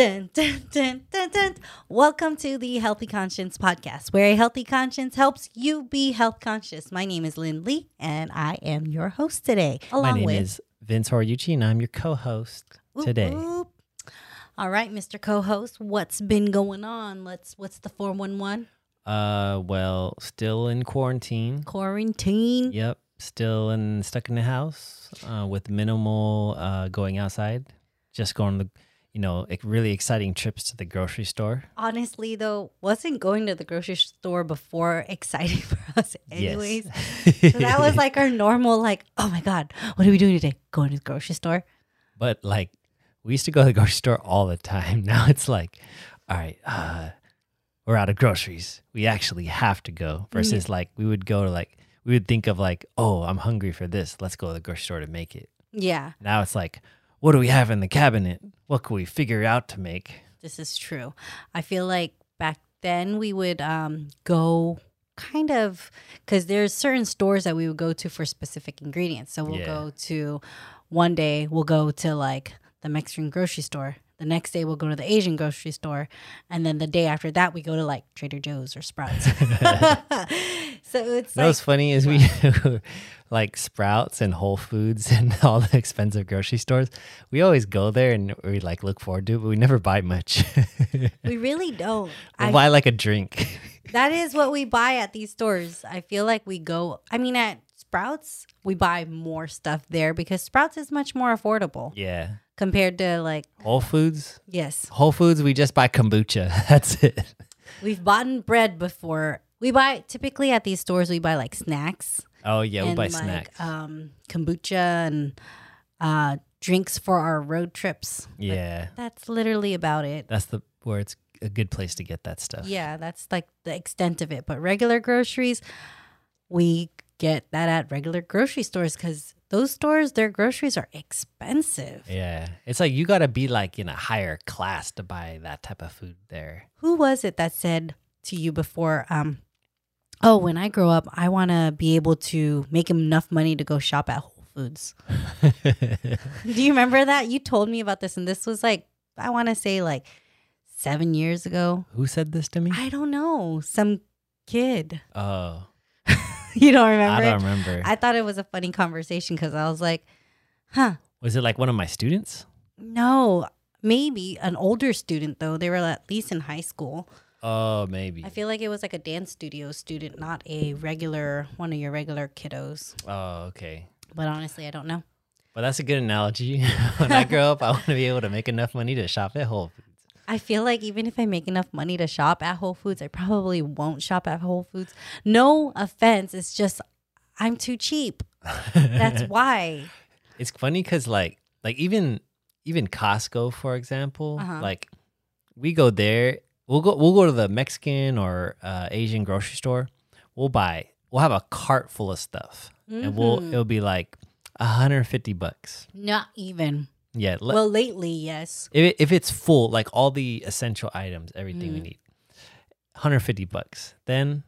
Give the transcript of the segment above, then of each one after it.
Dun, dun, dun, dun, dun. Welcome to the Healthy Conscience podcast, where a healthy conscience helps you be health conscious. My name is Lynn Lee, and I am your host today. Along My name with is Vince Horiuchi, and I'm your co-host today. whoop. All right, Mr. Co-host, what's been going on? Let's. What's the four one one Uh, well, still in quarantine. quarantine? Yep, still in stuck in the house uh, with minimal uh, going outside. Just going to, you know, like, really exciting trips to the grocery store. Honestly, though, wasn't going to the grocery store before exciting for us, anyways. Yes. So that was like our normal, like, oh my god, what are we doing today? Going to the grocery store? but like, we used to go to the grocery store all the time. Now it's like, all right, uh, we're out of groceries. We actually have to go. Versus like, we would go to like, we would think of like, oh, I'm hungry for this. Let's go to the grocery store to make it. Yeah, Now it's like, what do we have in the cabinet? What can we figure out to make? this is true. I feel like back then we would um, go kind of because there's certain stores that we would go to for specific ingredients. So we'll Yeah. go to one day we'll go to like the Mexican grocery store. The next day we'll go to the Asian grocery store, and then the day after that we go to like Trader Joe's or Sprouts. so it's like what's funny is we like Sprouts and Whole Foods and all the expensive grocery stores. We always go there and we like look forward to it, but we never buy much. we really don't. I buy like a drink. That is what we buy at these stores. I feel like we go, I mean, at Sprouts, we buy more stuff there because Sprouts is much more affordable yeah. Compared to like, Whole Foods. yes, Whole Foods, we just buy kombucha. That's it. we've bought bread before. We buy typically at these stores, we buy like snacks Oh yeah, we buy like snacks. um, kombucha and uh, drinks for our road trips. But yeah, that's literally about it. that's the where it's a good place to get that stuff. Yeah, that's like the extent of it. But regular groceries, we get that at regular grocery stores because those stores, their groceries are expensive. Yeah, it's like you got to be like in a higher class to buy that type of food there. Who was it that said to you before, um, oh, when I grow up, I want to be able to make enough money to go shop at Whole Foods? Do you remember that? You told me about this, and this was like, I want to say like seven years ago. Who said this to me? I don't know. Some kid. oh, you don't remember? I don't remember. I thought it was a funny conversation because I was like, huh, Was it like one of my students? no, maybe an older student though. They were at least in high school. Oh, maybe. I feel like it was like a dance studio student, not a regular one of your regular kiddos. Oh, okay. But honestly, I don't know. Well, that's a good analogy. when I grow up, I want to be able to make enough money to shop at Whole Foods. I feel like even if I make enough money to shop at Whole Foods, I probably won't shop at Whole Foods. No offense, it's just I'm too cheap. That's why. It's funny because like like even even Costco, for example, Uh-huh. like we go there. We'll go we'll go to the Mexican or uh, Asian grocery store. We'll buy. We'll have a cart full of stuff, and we'll Mhm. it'll be like 150 bucks. Not even. Yeah. le- Well, lately, yes. if, if it's full, like all the essential items, everything we Mhm. need, 150 bucks. Then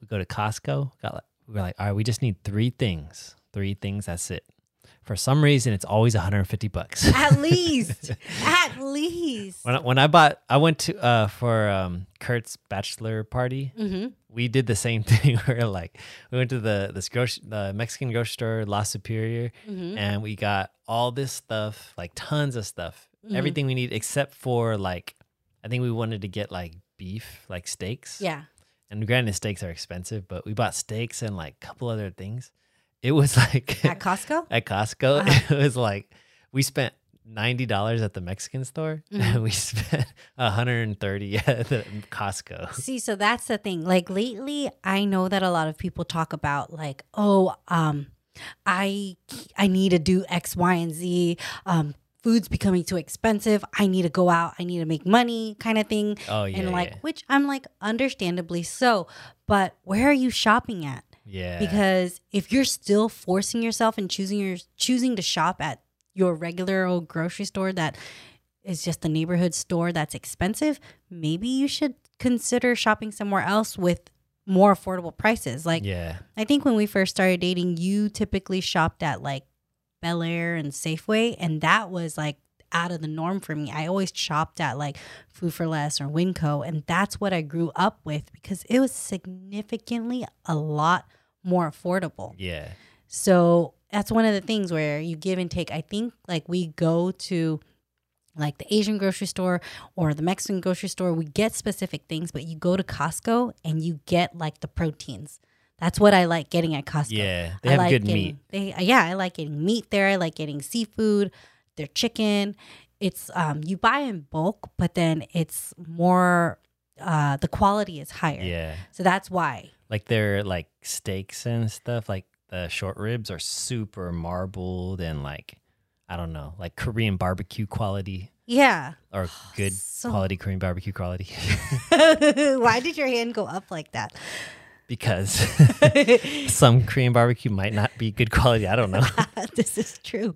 we go to Costco. Got like, we're like, all right, we just need three things. Three things. That's it. For some reason, it's always 150 bucks. At least. At least. when I, when I bought, I went to uh for um Kurt's bachelor party. Mm-hmm. We did the same thing. we are like, we went to the this grocery, the Mexican grocery store, La Superior, Mm-hmm. and we got all this stuff, like tons of stuff, Mhm. everything we need except for like, I think we wanted to get like beef, like steaks. Yeah. And granted, steaks are expensive, but we bought steaks and like a couple other things. It was like At Costco? at Costco, Uh-huh. it was like we spent ninety dollars at the Mexican store, Mhm. and we spent hundred and thirty at the Costco. See, so that's the thing. Like lately, I know that a lot of people talk about like, oh, um, I I need to do X, Y, and Z. Um, food's becoming too expensive. I need to go out. I need to make money, kind of thing. Oh yeah, and like, yeah. which I'm like, understandably so. But where are you shopping at? yeah. Because if you're still forcing yourself and choosing your choosing to shop at your regular old grocery store that is just a neighborhood store that's expensive, maybe you should consider shopping somewhere else with more affordable prices. Like yeah, I think when we first started dating, you typically shopped at like Bel Air and Safeway, and that was like out of the norm for me. I always shopped at like Food for Less or Winco, and that's what I grew up with because it was significantly a lot more affordable. Yeah. So that's one of the things where you give and take. I think like we go to like the Asian grocery store or the Mexican grocery store, we get specific things, but you go to Costco and you get like the proteins. That's what I like getting at Costco. Yeah. They I have like good getting, meat. They yeah, I like getting meat there. I like getting seafood, their chicken. It's um you buy in bulk, but then it's more uh the quality is higher. Yeah. So that's why. Like their like steaks and stuff, like the short ribs are super marbled and like I don't know, like Korean barbecue quality Yeah. or good So- quality Korean barbecue quality. why did your hand go up like that? because some Korean barbecue might not be good quality. I don't know. this is true.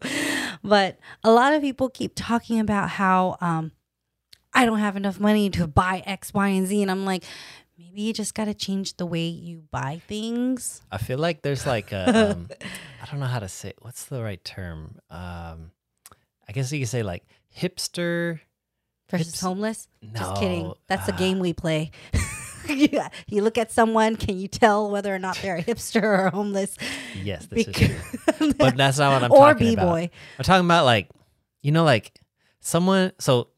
But a lot of people keep talking about how um, I don't have enough money to buy X, Y, and Z. And I'm like, maybe you just got to change the way you buy things. I feel like there's like a, um, I don't know how to say what's the right term. Um, I guess you could say like hipster. Versus Hips- homeless. Just kidding. That's the ah. game we play. Yeah. you look at someone, can you tell whether or not they're a hipster or homeless? Yes, this is true. But that's not what I'm or talking b about. boy. I'm talking about like, you know, like someone. So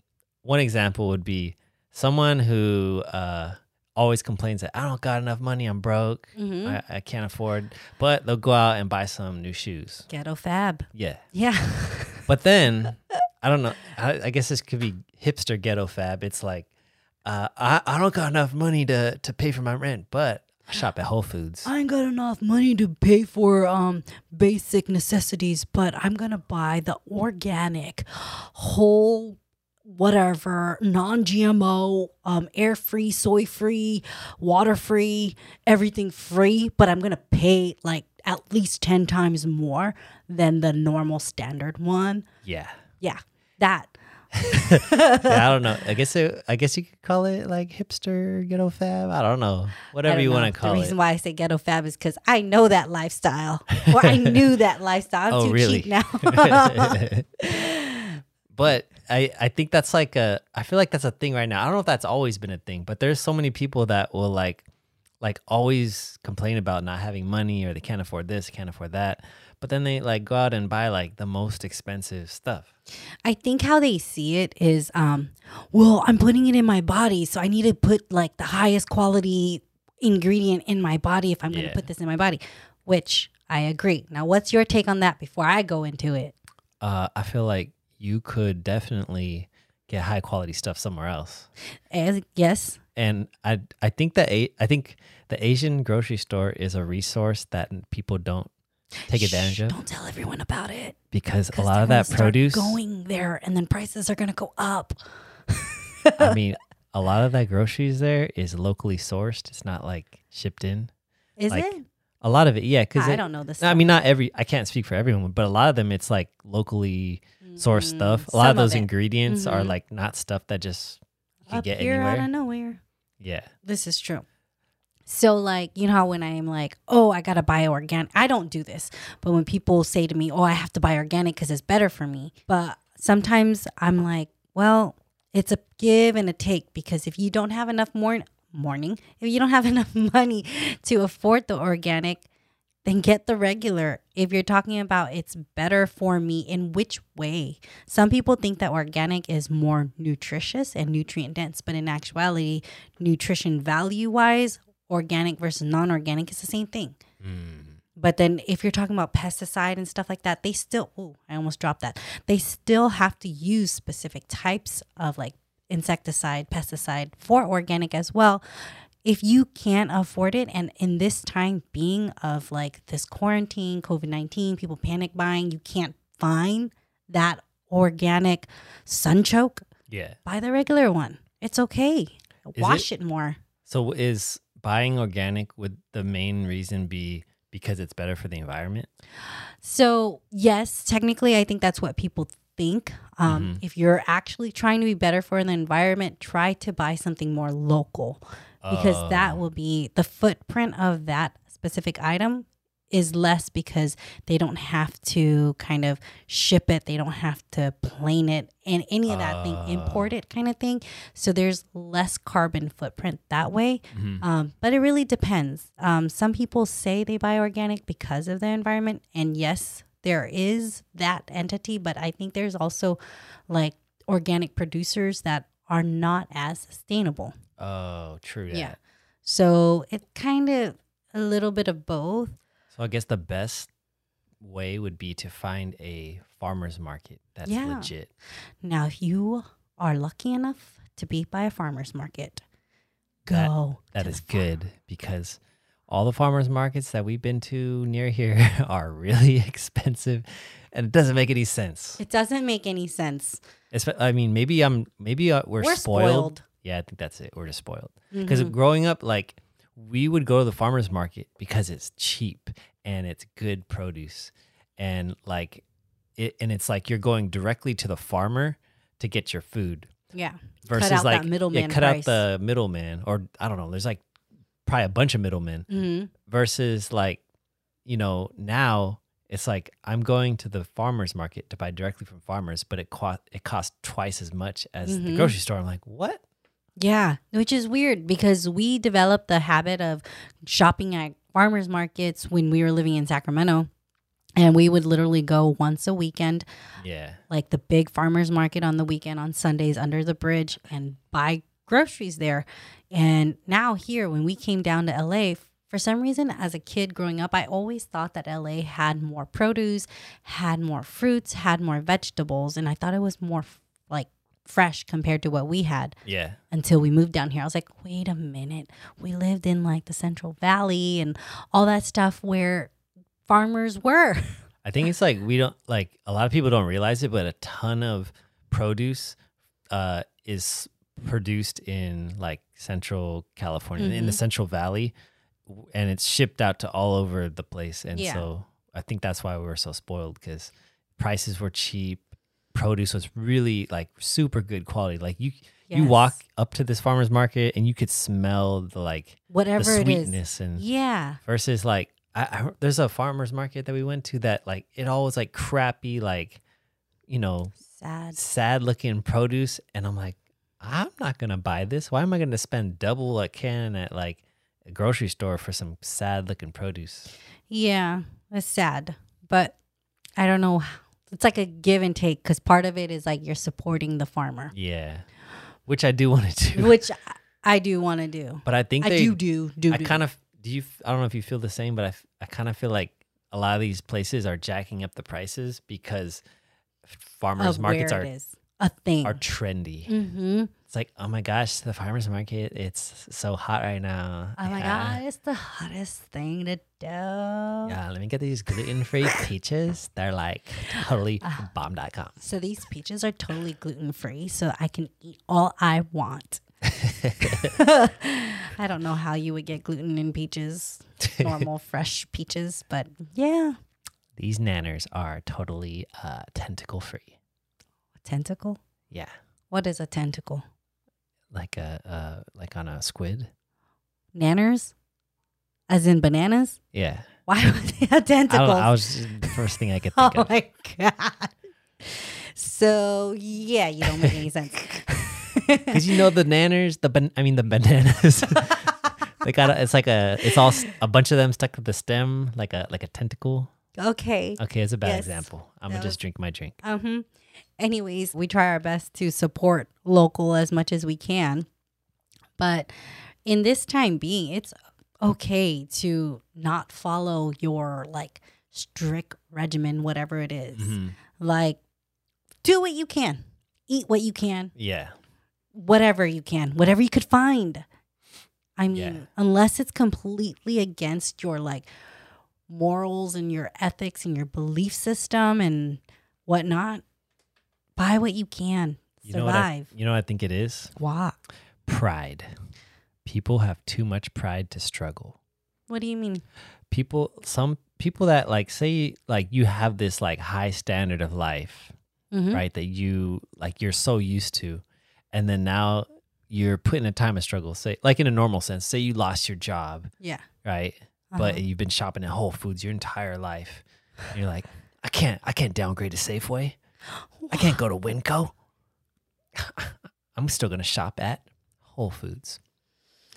one example would be someone who uh, always complains that I don't got enough money. I'm broke. hmm I, I can't afford. But they'll go out and buy some new shoes. Ghetto fab. Yeah. Yeah. But then I don't know. I, I guess this could be hipster ghetto fab. It's like uh, I I don't got enough money to to pay for my rent, but I shop at Whole Foods. I ain't got enough money to pay for um basic necessities, but I'm gonna buy the organic, whole, whatever, non-GMO, um, air-free, soy-free, water-free, everything free. But I'm gonna pay like at least ten times more than the normal standard one. Yeah. Yeah, that. yeah, I don't know. I guess it, I guess you could call it like hipster ghetto fab. I don't know. Whatever don't you want to call it. the reason why I say ghetto fab is because I know that lifestyle, or I knew that lifestyle. I'm Oh, too really? cheap now. but I I think that's like a I feel like that's a thing right now. I don't know if that's always been a thing, but there's so many people that will like like always complain about not having money or they can't afford this, can't afford that. But then they like go out and buy like the most expensive stuff. I think how they see it is, um, well, I'm putting it in my body, so I need to put like the highest quality ingredient in my body if I'm going to put this in my body, which I agree. Now, what's your take on that before I go into it? Uh, I feel like you could definitely get high quality stuff somewhere else. As, yes, and I I think that I think the Asian grocery store is a resource that people don't take advantage Shh, of Don't tell everyone about it. because a lot of that produce. going there, and then prices are going to go up. I mean, a lot of that groceries there is locally sourced. It's not like shipped in. Is like, it? A lot of it, yeah. Because I don't know this. I mean, not every. I can't speak for everyone, but a lot of them, it's like locally sourced stuff. A lot Mm, of those it. ingredients are Mhm. like not stuff that just you up get here out of nowhere. Yeah, This is true. So, like, you know how when I'm like, oh, I got to buy organic, I don't do this. But when people say to me, oh, I have to buy organic because it's better for me. But sometimes I'm like, well, it's a give and a take because if you don't have enough morning, morning, if you don't have enough money to afford the organic, then get the regular. If you're talking about it's better for me, in which way? Some people think that organic is more nutritious and nutrient dense, but in actuality, nutrition value wise, organic versus non organic is the same thing. Mm. But then if you're talking about pesticide and stuff like that, they still, oh, I almost dropped that. They still have to use specific types of like insecticide, pesticide for organic as well. If you can't afford it, and in this time being of like this quarantine, COVID 19, people panic buying, you can't find that organic sunchoke, yeah. buy the regular one. It's okay. Wash it more. So is buying organic would the main reason be because it's better for the environment? So, yes, technically, I think that's what people think. Um, If you're actually trying to be better for the environment, try to buy something more local because that will be the footprint of that specific item is less because they don't have to kind of ship it, they don't have to plane it and any of that thing, import it kind of thing. So there's less carbon footprint that way. Um, but it really depends. Um, some people say they buy organic because of the environment, and yes, there is that entity, but I think there's also like organic producers that are not as sustainable. Oh, true. That. Yeah. So it kind of a little bit of both. So I guess the best way would be to find a farmer's market that's Yeah. legit. Now, if you are lucky enough to be by a farmer's market, go. That to is good because all the farmers markets that we've been to near here are really expensive and it doesn't make any sense. It doesn't make any sense. Espe- I mean, maybe I'm maybe uh, we're, We're spoiled. spoiled. Yeah, I think that's it. We're just spoiled. Because Mhm. growing up, like we would go to the farmers market because it's cheap and it's good produce, and like it, and it's like you're going directly to the farmer to get your food Yeah. versus out like middleman yeah, cut price. out the middleman, or I don't know. There's like probably a bunch of middlemen hmm versus like you know now it's like I'm going to the farmers market to buy directly from farmers, but it cost it costs twice as much as the Mhm. grocery store. I'm like, what? Yeah, which is weird because we developed the habit of shopping at farmers markets when we were living in Sacramento. And we would literally go once a weekend, Yeah, like the big farmers market on the weekend on Sundays under the bridge and buy groceries there. And now, here, when we came down to LA, for some reason, as a kid growing up, I always thought that LA had more produce, had more fruits, had more vegetables. And I thought it was more like fresh compared to what we had yeah, until we moved down here. I was like, wait a minute. We lived in like the Central Valley and all that stuff where farmers were. I think it's like we don't like a lot of people don't realize it, but a ton of produce uh, is produced in like Central California, in the Mhm. Central Valley, and it's shipped out to all over the place. And Yeah. so I think that's why we were so spoiled because prices were cheap, produce was really like super good quality. Like you, you walk up to this farmer's market and you could smell the like whatever the it is. sweetness and Yeah. versus like I, I there's a farmers market that we went to that like it all was like crappy like you know Sad. sad looking produce and i'm like i'm not gonna buy this why am i gonna spend double a can at like a grocery store for some sad looking produce Yeah. It's sad. But I don't know. It's like a give and take because part of it is like you're supporting the farmer, yeah which i do want to do which I- do want to do. but i think I they do do do. i kind of do you I don't know if you feel the same but I I kind of feel like a lot of these places are jacking up the prices because farmers of markets are a thing. are trendy mm-hmm. It's like, oh my gosh, the farmers market, it's so hot right now. Oh my yeah. god, it's the hottest thing to do. Yeah, let me get these gluten free peaches. They're like totally Ah. bomb.com. So these peaches are totally gluten free, so I can eat all I want. I don't know how you would get gluten in peaches, normal fresh peaches, but yeah, These nanners are totally uh, tentacle free. Tentacle. Yeah. What is a tentacle? Like a uh, like on a squid. Nanners, as in bananas. Yeah. Why would they have I, tentacles? know, I was the first thing I could think oh of. my god. So yeah, you don't make any sense. Because you know the nanners, the ban- I mean the bananas. they got a, it's like a it's all a bunch of them stuck to the stem like a like a tentacle. Okay. Okay, it's a bad Yes. example. I'm going to just drink my drink. Um. Anyways, we try our best to support local as much as we can, but in this time being, it's okay to not follow your like strict regimen, whatever it is. Mhm. Like, do what you can, eat what you can, Yeah. whatever you can, whatever you could find. I mean, Yeah. unless it's completely against your like morals and your ethics and your belief system and whatnot, buy what you can. You know what I, Survive. you know what I think it is? What? Pride. People have too much pride to struggle. What do you mean? People some people that like say like you have this like high standard of life, Mhm. right? That you like you're so used to. And then now you're put in a time of struggle. Say like in a normal sense, say you lost your job, Yeah. right? But Uh-huh. you've been shopping at Whole Foods your entire life. And you're like, I can't, I can't downgrade to Safeway. I can't go to Winco. I'm still gonna shop at Whole Foods.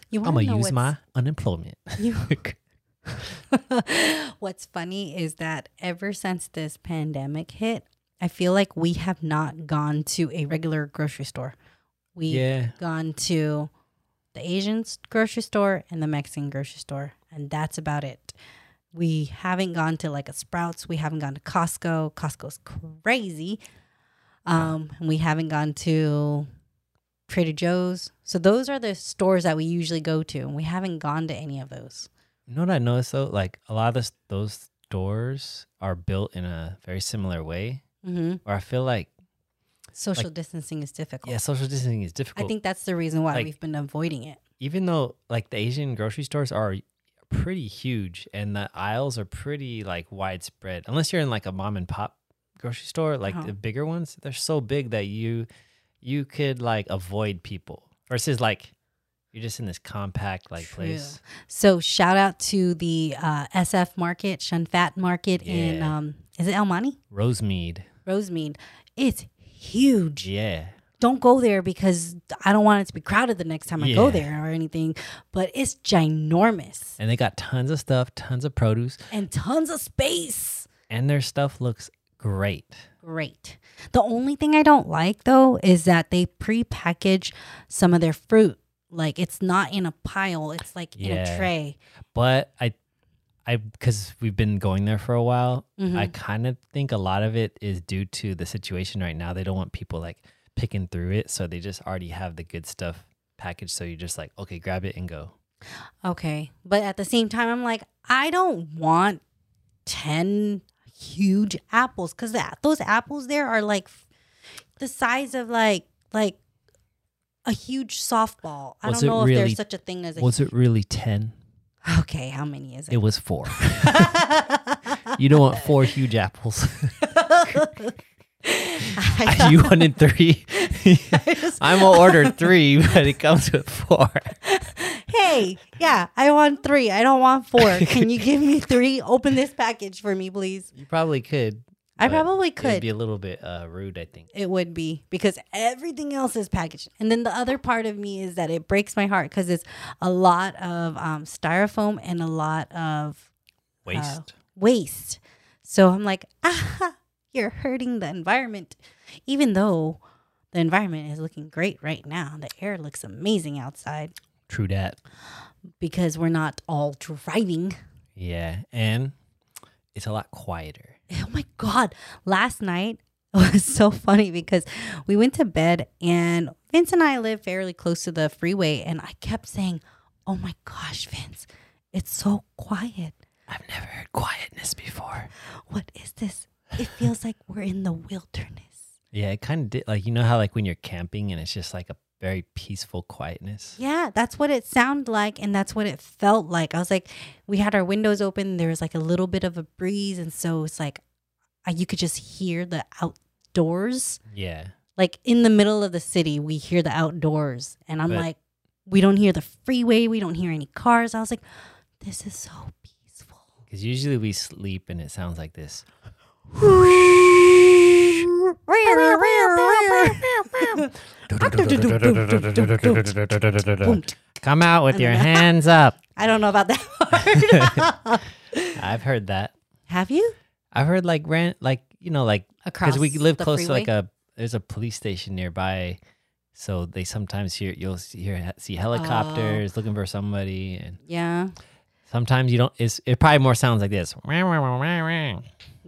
You I'm gonna use my unemployment. You, what's funny is that ever since this pandemic hit, I feel like we have not gone to a regular grocery store. We've yeah, gone to the Asian grocery store and the Mexican grocery store, and that's about it. We haven't gone to like a Sprouts. We haven't gone to Costco. Costco's crazy. Um, and we haven't gone to Trader Joe's. So those are the stores that we usually go to, and we haven't gone to any of those. you know what I noticed though? Like a lot of this, those stores are built in a very similar way. Mm-hmm. Or I feel like Social distancing is difficult. yeah, social distancing is difficult. I think that's the reason why Like- we've been avoiding it. even though like the Asian grocery stores are pretty huge and the aisles are pretty like widespread. Unless you're in like a mom and pop grocery store, like Uh-huh. the bigger ones, they're so big that you you could like avoid people. Versus like you're just in this compact like True. place. So shout out to the uh, SF market, Shun Fat market in um, is it El Monte? Rosemead. Rosemead. It's huge. Yeah. Don't go there because I don't want it to be crowded the next time I go there or anything. But it's ginormous And they got tons of stuff, tons of produce, and tons of space. and their stuff looks great. Great. The only thing I don't like though is that they pre-package some of their fruit. Like it's not in a pile. It's like in a tray. But I I because we've been going there for a while, Mhm. I kind of think a lot of it is due to the situation right now. They don't want people like picking through it, so they just already have the good stuff packaged. So you're just like, okay, grab it and go. Okay. But at the same time, I'm like, I don't want 10 huge apples because those apples there are like the size of like, like, a huge softball. I Was don't know if there's such a thing as a. Was it really ten? okay, how many is It it? was four. you don't want four huge apples. I- you wanted three. I'm gonna order three, but it comes with four. hey, yeah, I want three. I don't want four. Can you give me three? Open this package for me, please. You probably could. I probably It'd could. be a little bit uh, rude, I think. It would be because everything else is packaged. And then the other part of me is that it breaks my heart because it's a lot of um, styrofoam and a lot of Waste. waste. So I'm like, ah, you're hurting the environment. Even though the environment is looking great right now, the air looks amazing outside True that. because we're not all driving. Yeah, and it's a lot quieter. oh my god last night was so funny because we went to bed and vince and i live fairly close to the freeway and i kept saying oh my gosh vince it's so quiet I've never heard quietness before. what is this it feels like we're in the wilderness Yeah, it kind of did. Like you know how like when you're camping and it's just like a very peaceful quietness. yeah that's what it sounded like and that's what it felt like i was like we had our windows open there was like a little bit of a breeze and so it's like you could just hear the outdoors Yeah, like in the middle of the city, we hear the outdoors, and I'm But- like, we don't hear the freeway, we don't hear any cars. I was like, this is so peaceful. because usually we sleep and it sounds like this. Come out with your hands up. I don't know about that part. I've heard that. Have you? I've heard like rent, like you know, like Across because we live close to like a there's a police station nearby, so they sometimes hear you'll see, hear see helicopters oh. looking for somebody, and Yeah. sometimes you don't. It's it probably more sounds like this.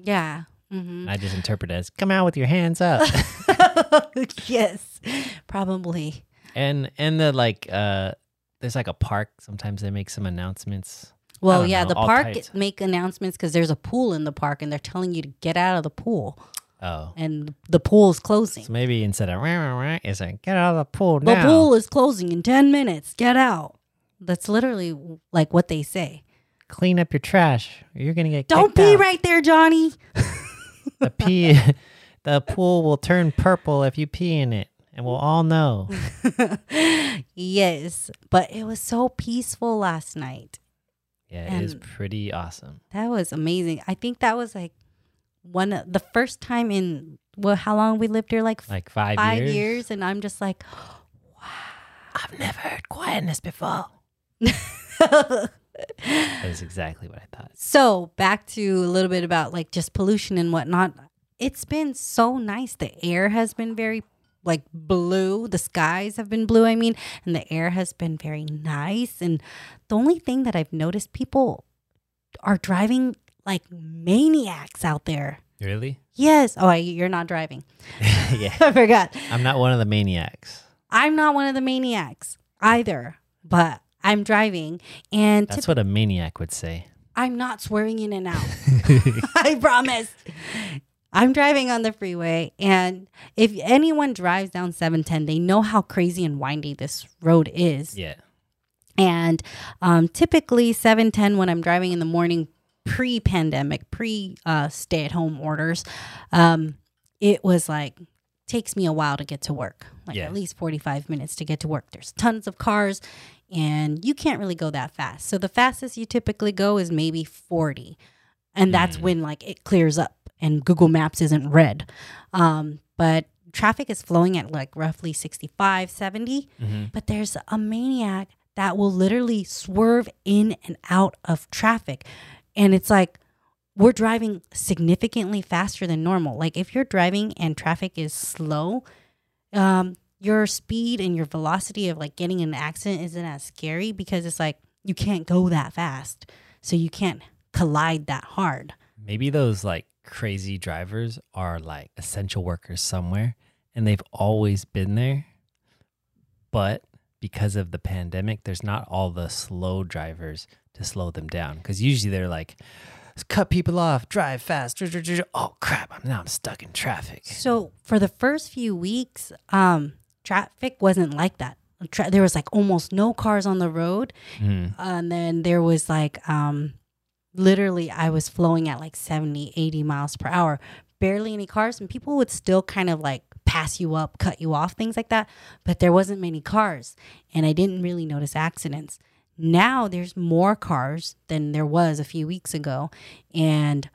Yeah. hmm I just interpret it as "come out with your hands up," yes, probably. and and the like. uh There's like a park. Sometimes they make some announcements. Well, yeah, know, the park types. make announcements because there's a pool in the park, and they're telling you to get out of the pool, Oh, and the pool's closing. so maybe instead of it's like get out of the pool now. The pool is closing in ten minutes. Get out. That's literally like what they say. Clean up your trash. You're gonna get Don't pee out. right there, Johnny. the pee the pool will turn purple if you pee in it and we'll all know yes, but it was so peaceful last night. Yeah, it is And- pretty awesome. That was amazing. I think that was like one of the first time in well, how long we lived here? Like Like five, five years. years. and I'm just like, wow, I've never heard quietness before. That is exactly what I thought. so back to a little bit about like just pollution and whatnot. It's been so nice. The air has been very like blue. The skies have been blue. I mean, and the air has been very nice. And the only thing that I've noticed, people are driving like maniacs out there. Really? Yes. Oh, I, you're not driving. yeah. I forgot. I'm not one of the maniacs. I'm not one of the maniacs either, but I'm driving and That's typ- what a maniac would say. I'm not swerving in and out. I promise. I'm driving on the freeway, and if anyone drives down 710, they know how crazy and windy this road is. Yeah. And um, typically, 710, when I'm driving in the morning, pre pandemic, pre uh, stay at home orders, um, it was like, takes me a while to get to work, like Yeah. at least 45 minutes to get to work. There's tons of cars, and you can't really go that fast. So the fastest you typically go is maybe 40. And that's Mm. when like it clears up and Google Maps isn't red. Um, but traffic is flowing at like roughly 65, 70 hmm but there's a maniac that will literally swerve in and out of traffic. And it's like we're driving significantly faster than normal. Like if you're driving and traffic is slow, um, your speed and your velocity of like getting an accident isn't as scary because it's like you can't go that fast. So you can't collide that hard. Maybe those like crazy drivers are like essential workers somewhere and they've always been there. But because of the pandemic, there's not all the slow drivers to slow them down. Because usually they're like, cut people off, drive fast. Oh crap! I'm now I'm stuck in traffic. So for the first few weeks, um, traffic wasn't like that. Tra- there was like almost no cars on the road. Mm. and then there was like um literally i was flowing at like 70 80 miles per hour barely any cars and people would still kind of like pass you up cut you off things like that but there wasn't many cars and i didn't really notice accidents now there's more cars than there was a few weeks ago and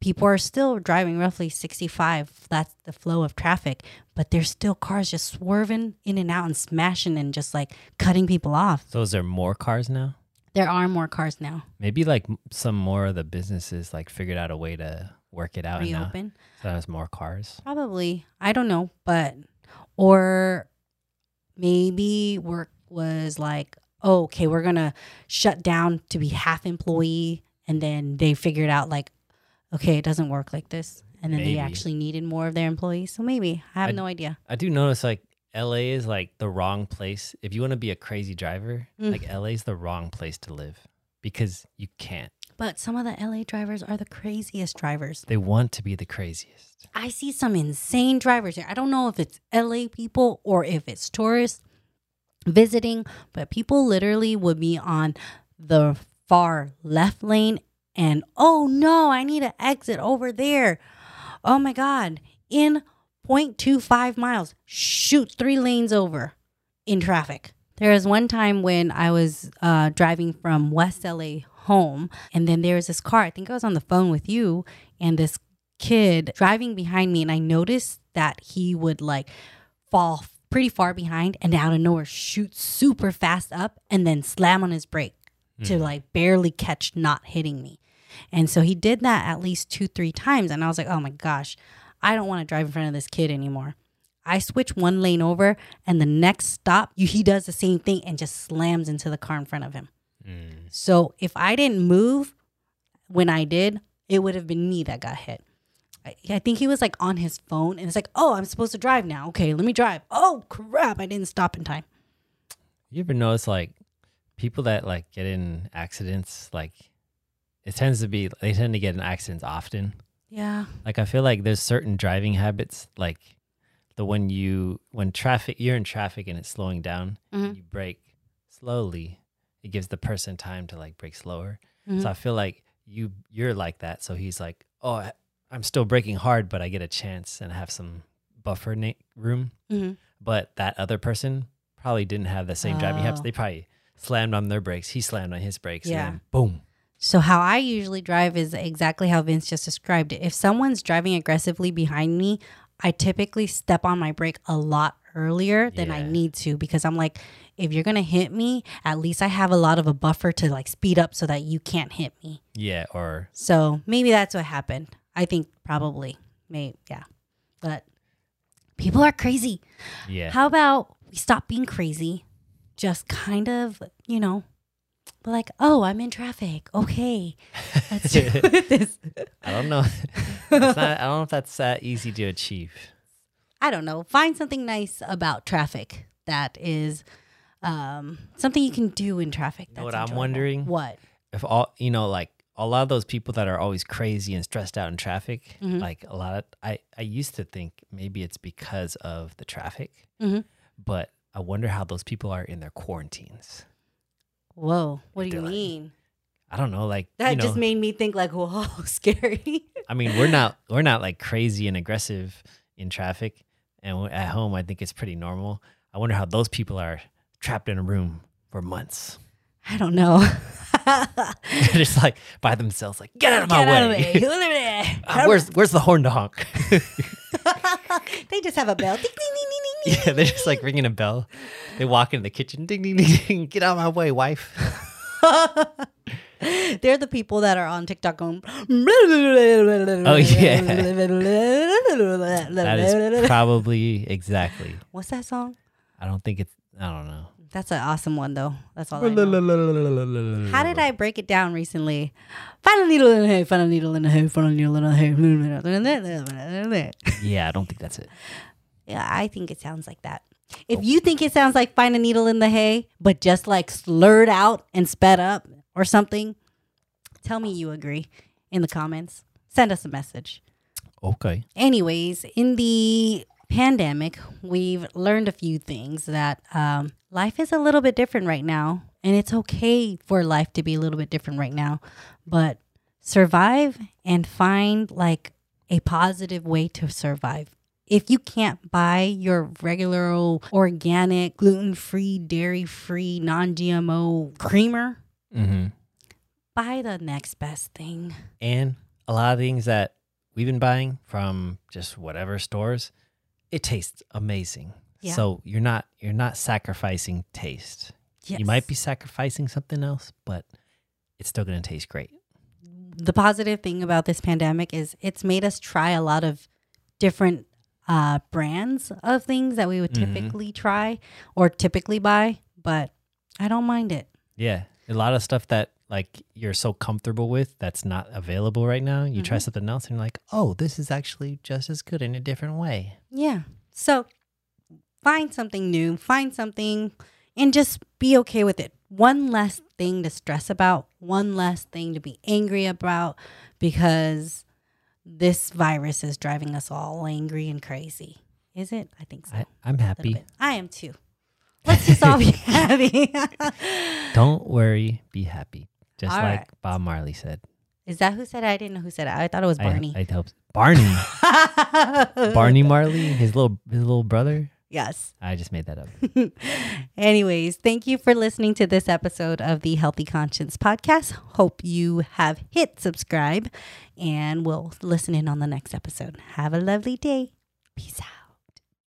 people are still driving roughly 65 that's the flow of traffic but there's still cars just swerving in and out and smashing and just like cutting people off So is there more cars now? there are more cars now. Maybe like some more of the businesses like figured out a way to work it out Reopen. so there's more cars. Probably. I don't know, but or maybe work was like, oh, okay, we're gonna shut down to be half employee, and then they figured out like, okay, it doesn't work like this, and then Maybe. they actually needed more of their employees. So maybe I have I- no idea. I do notice like LA is like the wrong place. If you want to be a crazy driver, Mm. like LA is the wrong place to live because you can't. But some of the LA drivers are the craziest drivers. They want to be the craziest. I see some insane drivers here. I don't know if it's LA people or if it's tourists visiting, but people literally would be on the far left lane and oh no, I need to exit over there. Oh my God. In 0.25 miles, shoot three lanes over in traffic. There was one time when I was uh, driving from West LA home, and then there was this car. I think I was on the phone with you, and this kid driving behind me, and I noticed that he would like fall pretty far behind and out of nowhere shoot super fast up and then slam on his brake to like barely catch not hitting me. And so he did that at least two, three times. And I was like, oh my gosh, I don't want to drive in front of this kid anymore. I switch one lane over, and the next stop, you, he does the same thing and just slams into the car in front of him. Mm. So if I didn't move when I did, it would have been me that got hit. I, I think he was like on his phone and it's like, oh, I'm supposed to drive now. Okay, let me drive. Oh, crap. I didn't stop in time. You ever notice like people that like get in accidents, like it tends to be they tend to get in accidents often. Yeah. Like I feel like there's certain driving habits, like the when you when traffic you're in traffic and it's slowing down, Mhm. you brake slowly. It gives the person time to like brake slower. Mhm. So I feel like you you're like that. So he's like, oh, I'm still braking hard, but I get a chance and have some buffer na- room. hmm But that other person probably didn't have the same driving habits. Oh. They probably slammed on their brakes. He slammed on his brakes. Yeah. And boom. So how I usually drive is exactly how Vince just described it. If someone's driving aggressively behind me, I typically step on my brake a lot earlier than I need to because I'm like, if you're gonna hit me, at least I have a lot of a buffer to like speed up so that you can't hit me. Yeah, or So maybe that's what happened. I think probably, maybe yeah. But people are crazy. yeah. How about we stop being crazy? Just kind of, you know, be like, oh, I'm in traffic. Okay, let's do this. I don't know. not, I don't know if that's that easy to achieve. I don't know. Find something nice about traffic that is um, something you can do in traffic. know that's what I'm wondering? What? If all you know, like a lot of those people that are always crazy and stressed out in traffic, Mhm. like a lot of I I used to think maybe it's because of the traffic, Mhm. but I wonder how those people are in their quarantines. Whoa. What do you like- mean? I don't know, like That you know, just made me think like, whoa, scary. I mean, we're not we're not like crazy and aggressive in traffic, and at home, I think it's pretty normal. I wonder how those people are trapped in a room for months. I don't know. They're just like by themselves, like get out of my Get out of way. Ah, where's where's the horn to honk? they just have a bell. Ding, ding. yeah, they're just like ringing a bell. They walk into the kitchen, ding ding ding ding. Get out of my way, wife. They're the people that are on TikTok going. Oh yeah. That is probably exactly. What's that song? I don't think it's. I don't know. That's an awesome one though. That's all I know. How did I break it down recently? Find a needle in the hay, find a needle in the hay, find a needle in the hay. Yeah, I don't think that's it. Yeah, I think it sounds like that. If you think it sounds like find a needle in the hay, but just like slurred out and sped up or something, tell me you agree in the comments. Send us a message. Okay. Anyways, in the pandemic, we've learned a few things that um, life is a little bit different right now, and it's okay for life to be a little bit different right now. But survive and find like a positive way to survive. If you can't buy your regular organic, gluten free, dairy free, non GMO creamer, Mm-hmm. buy the next best thing. And a lot of things that we've been buying from just whatever stores, it tastes amazing. Yeah. So you're not you're not sacrificing taste. Yes. You might be sacrificing something else, but it's still gonna taste great. the positive thing about this pandemic is it's made us try a lot of different uh, brands of things that we would Mhm. typically try or typically buy, but I don't mind it. Yeah. A lot of stuff that like you're so comfortable with that's not available right now. You try something else and you're like, oh, this is actually just as good in a different way. Yeah. So find something new, find something, and just be okay with it. One less thing to stress about, one less thing to be angry about because this virus is driving us all angry and crazy. Is it? I think so. I, I'm happy. I am too. Let's just all be happy. Don't worry, be happy. Just All like right. Bob Marley said. Is that who said it? I didn't know who said it. I thought it was I- Barney. I, hope Barney. Barney Marley, his little his little brother. Yes. I just made that up. Anyways, thank you for listening to this episode of the Healthy Conscience podcast. Hope you have hit subscribe and we'll listen in on the next episode. Have a lovely day. Peace out.